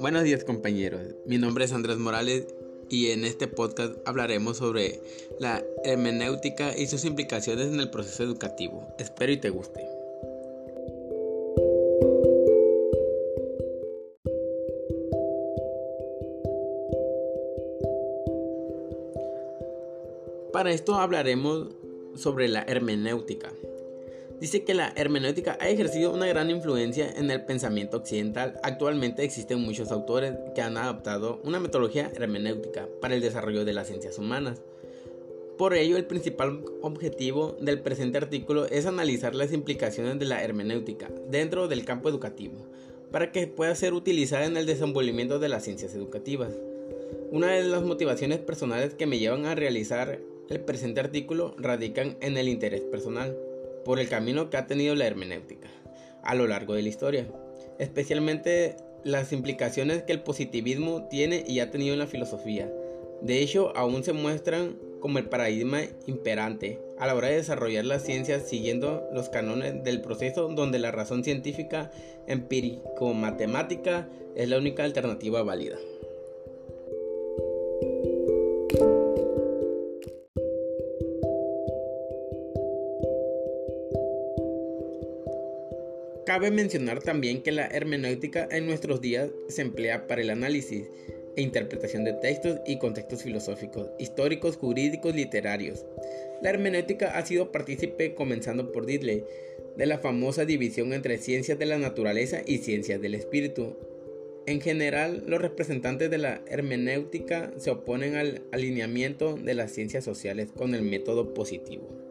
Buenos días compañeros, mi nombre es Andrés Morales y en este podcast hablaremos sobre la hermenéutica y sus implicaciones en el proceso educativo. Espero y te guste. Para esto hablaremos sobre la hermenéutica dice que la hermenéutica ha ejercido una gran influencia en el pensamiento occidental. Actualmente existen muchos autores que han adaptado una metodología hermenéutica para el desarrollo de las ciencias humanas. Por ello, el principal objetivo del presente artículo es analizar las implicaciones de la hermenéutica dentro del campo educativo, para que pueda ser utilizada en el desenvolvimiento de las ciencias educativas. Una de las motivaciones personales que me llevan a realizar el presente artículo radican en el interés personal por el camino que ha tenido la hermenéutica a lo largo de la historia, especialmente las implicaciones que el positivismo tiene y ha tenido en la filosofía. De hecho, aún se muestran como el paradigma imperante a la hora de desarrollar las ciencias siguiendo los cánones del proceso donde la razón científica empírico-matemática es la única alternativa válida. Cabe mencionar también que la hermenéutica en nuestros días se emplea para el análisis e interpretación de textos y contextos filosóficos, históricos, jurídicos, literarios. La hermenéutica ha sido partícipe, comenzando por Diddley, de la famosa división entre ciencias de la naturaleza y ciencias del espíritu. En general, los representantes de la hermenéutica se oponen al alineamiento de las ciencias sociales con el método positivo.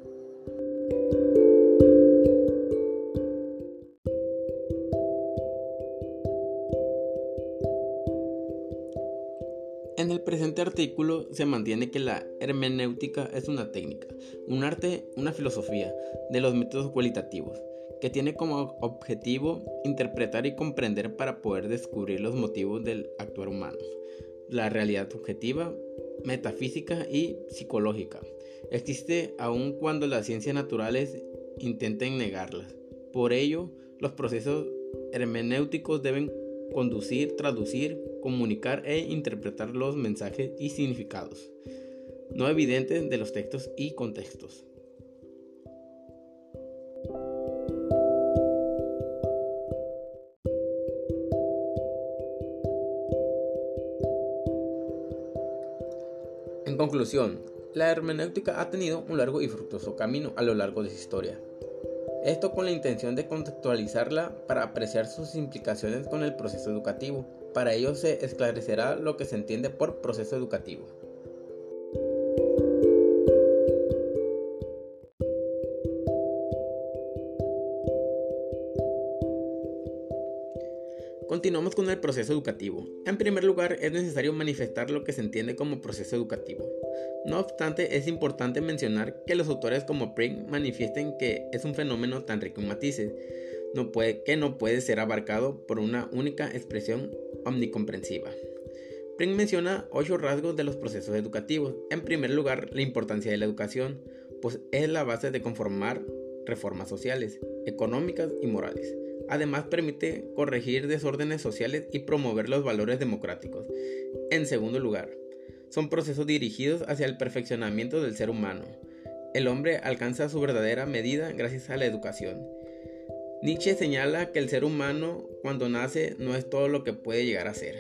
En el presente artículo se mantiene que la hermenéutica es una técnica, un arte, una filosofía de los métodos cualitativos, que tiene como objetivo interpretar y comprender para poder descubrir los motivos del actuar humano, la realidad objetiva, metafísica y psicológica. Existe aun cuando las ciencias naturales intenten negarlas. Por ello, los procesos hermenéuticos deben conducir, traducir, comunicar e interpretar los mensajes y significados no evidentes de los textos y contextos. En conclusión, la hermenéutica ha tenido un largo y fructuoso camino a lo largo de su historia. Esto con la intención de contextualizarla para apreciar sus implicaciones con el proceso educativo. Para ello se esclarecerá lo que se entiende por proceso educativo. Continuamos con el proceso educativo. En primer lugar, es necesario manifestar lo que se entiende como proceso educativo. No obstante, es importante mencionar que los autores como Pring manifiesten que es un fenómeno tan rico en matices que no puede ser abarcado por una única expresión omnicomprensiva. Pring menciona ocho rasgos de los procesos educativos. En primer lugar, la importancia de la educación, pues es la base de conformar reformas sociales, económicas y morales. Además permite corregir desórdenes sociales y promover los valores democráticos. En segundo lugar, son procesos dirigidos hacia el perfeccionamiento del ser humano. El hombre alcanza su verdadera medida gracias a la educación. Nietzsche señala que el ser humano cuando nace no es todo lo que puede llegar a ser.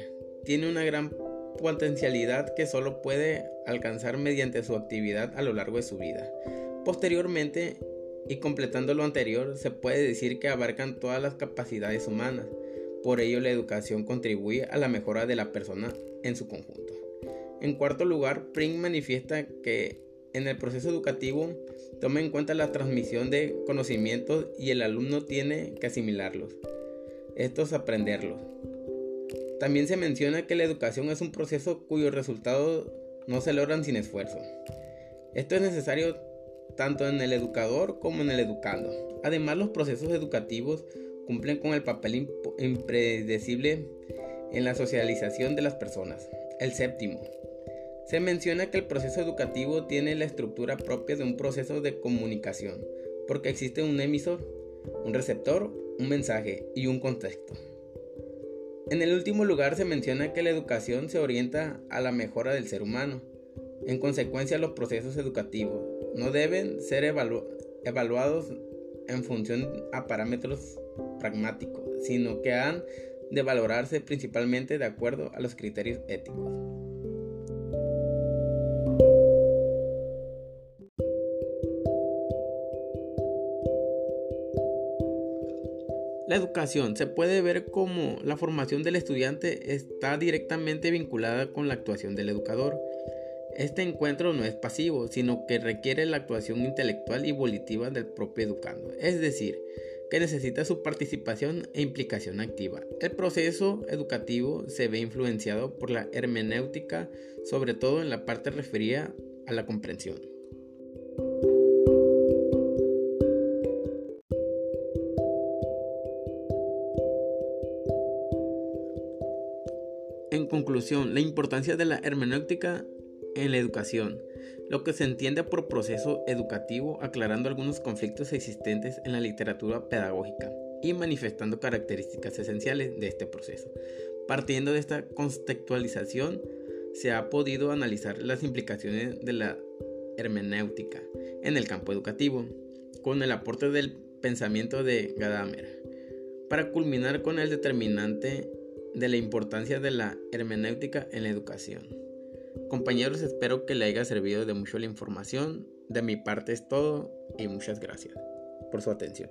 Tiene una gran potencialidad que solo puede alcanzar mediante su actividad a lo largo de su vida. Posteriormente, y completando lo anterior, se puede decir que abarcan todas las capacidades humanas. Por ello, la educación contribuye a la mejora de la persona en su conjunto. En cuarto lugar, Pring manifiesta que en el proceso educativo toma en cuenta la transmisión de conocimientos y el alumno tiene que asimilarlos, estos aprenderlos. También se menciona que la educación es un proceso cuyos resultados no se logran sin esfuerzo. Esto es necesario tanto en el educador como en el educando. Además, los procesos educativos cumplen con el papel impredecible en la socialización de las personas. El séptimo, se menciona que el proceso educativo tiene la estructura propia de un proceso de comunicación, porque existe un emisor, un receptor, un mensaje y un contexto. En el último lugar se menciona que la educación se orienta a la mejora del ser humano. En consecuencia, los procesos educativos no deben ser evaluados en función a parámetros pragmáticos, sino que han de valorarse principalmente de acuerdo a los criterios éticos. Educación se puede ver como la formación del estudiante está directamente vinculada con la actuación del educador. Este encuentro no es pasivo, sino que requiere la actuación intelectual y volitiva del propio educando, es decir, que necesita su participación e implicación activa. El proceso educativo se ve influenciado por la hermenéutica, sobre todo en la parte referida a la comprensión. Conclusión, la importancia de la hermenéutica en la educación, lo que se entiende por proceso educativo, aclarando algunos conflictos existentes en la literatura pedagógica y manifestando características esenciales de este proceso. Partiendo de esta contextualización, se ha podido analizar las implicaciones de la hermenéutica en el campo educativo, con el aporte del pensamiento de Gadamer, para culminar con el determinante de la importancia de la hermenéutica en la educación. Compañeros, espero que le haya servido de mucho la información. De mi parte es todo y muchas gracias por su atención.